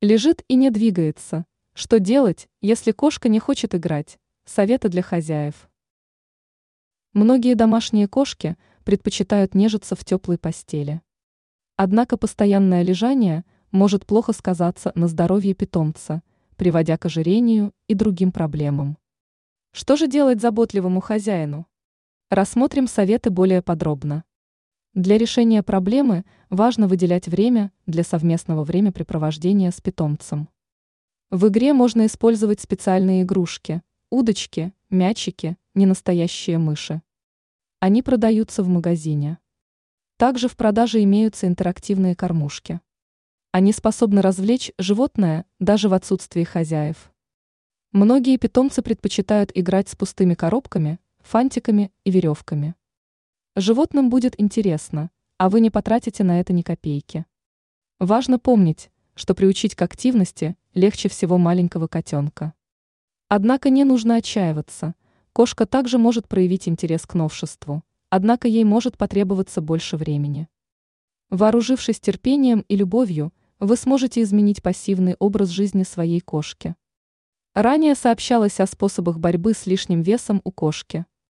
Лежит и не двигается. Что делать, если кошка не хочет играть? Советы для хозяев. Многие домашние кошки предпочитают нежиться в теплой постели. Однако постоянное лежание может плохо сказаться на здоровье питомца, приводя к ожирению и другим проблемам. Что же делать заботливому хозяину? Рассмотрим советы более подробно. Для решения проблемы важно выделять время для совместного времяпрепровождения с питомцем. В игре можно использовать специальные игрушки, удочки, мячики, ненастоящие мыши. Они продаются в магазине. Также в продаже имеются интерактивные кормушки. Они способны развлечь животное даже в отсутствии хозяев. Многие питомцы предпочитают играть с пустыми коробками, фантиками и веревками. Животным будет интересно, а вы не потратите на это ни копейки. Важно помнить, что приучить к активности легче всего маленького котенка. Однако не нужно отчаиваться. Кошка также может проявить интерес к новшеству, однако ей может потребоваться больше времени. Вооружившись терпением и любовью, вы сможете изменить пассивный образ жизни своей кошки. Ранее сообщалось о способах борьбы с лишним весом у кошки –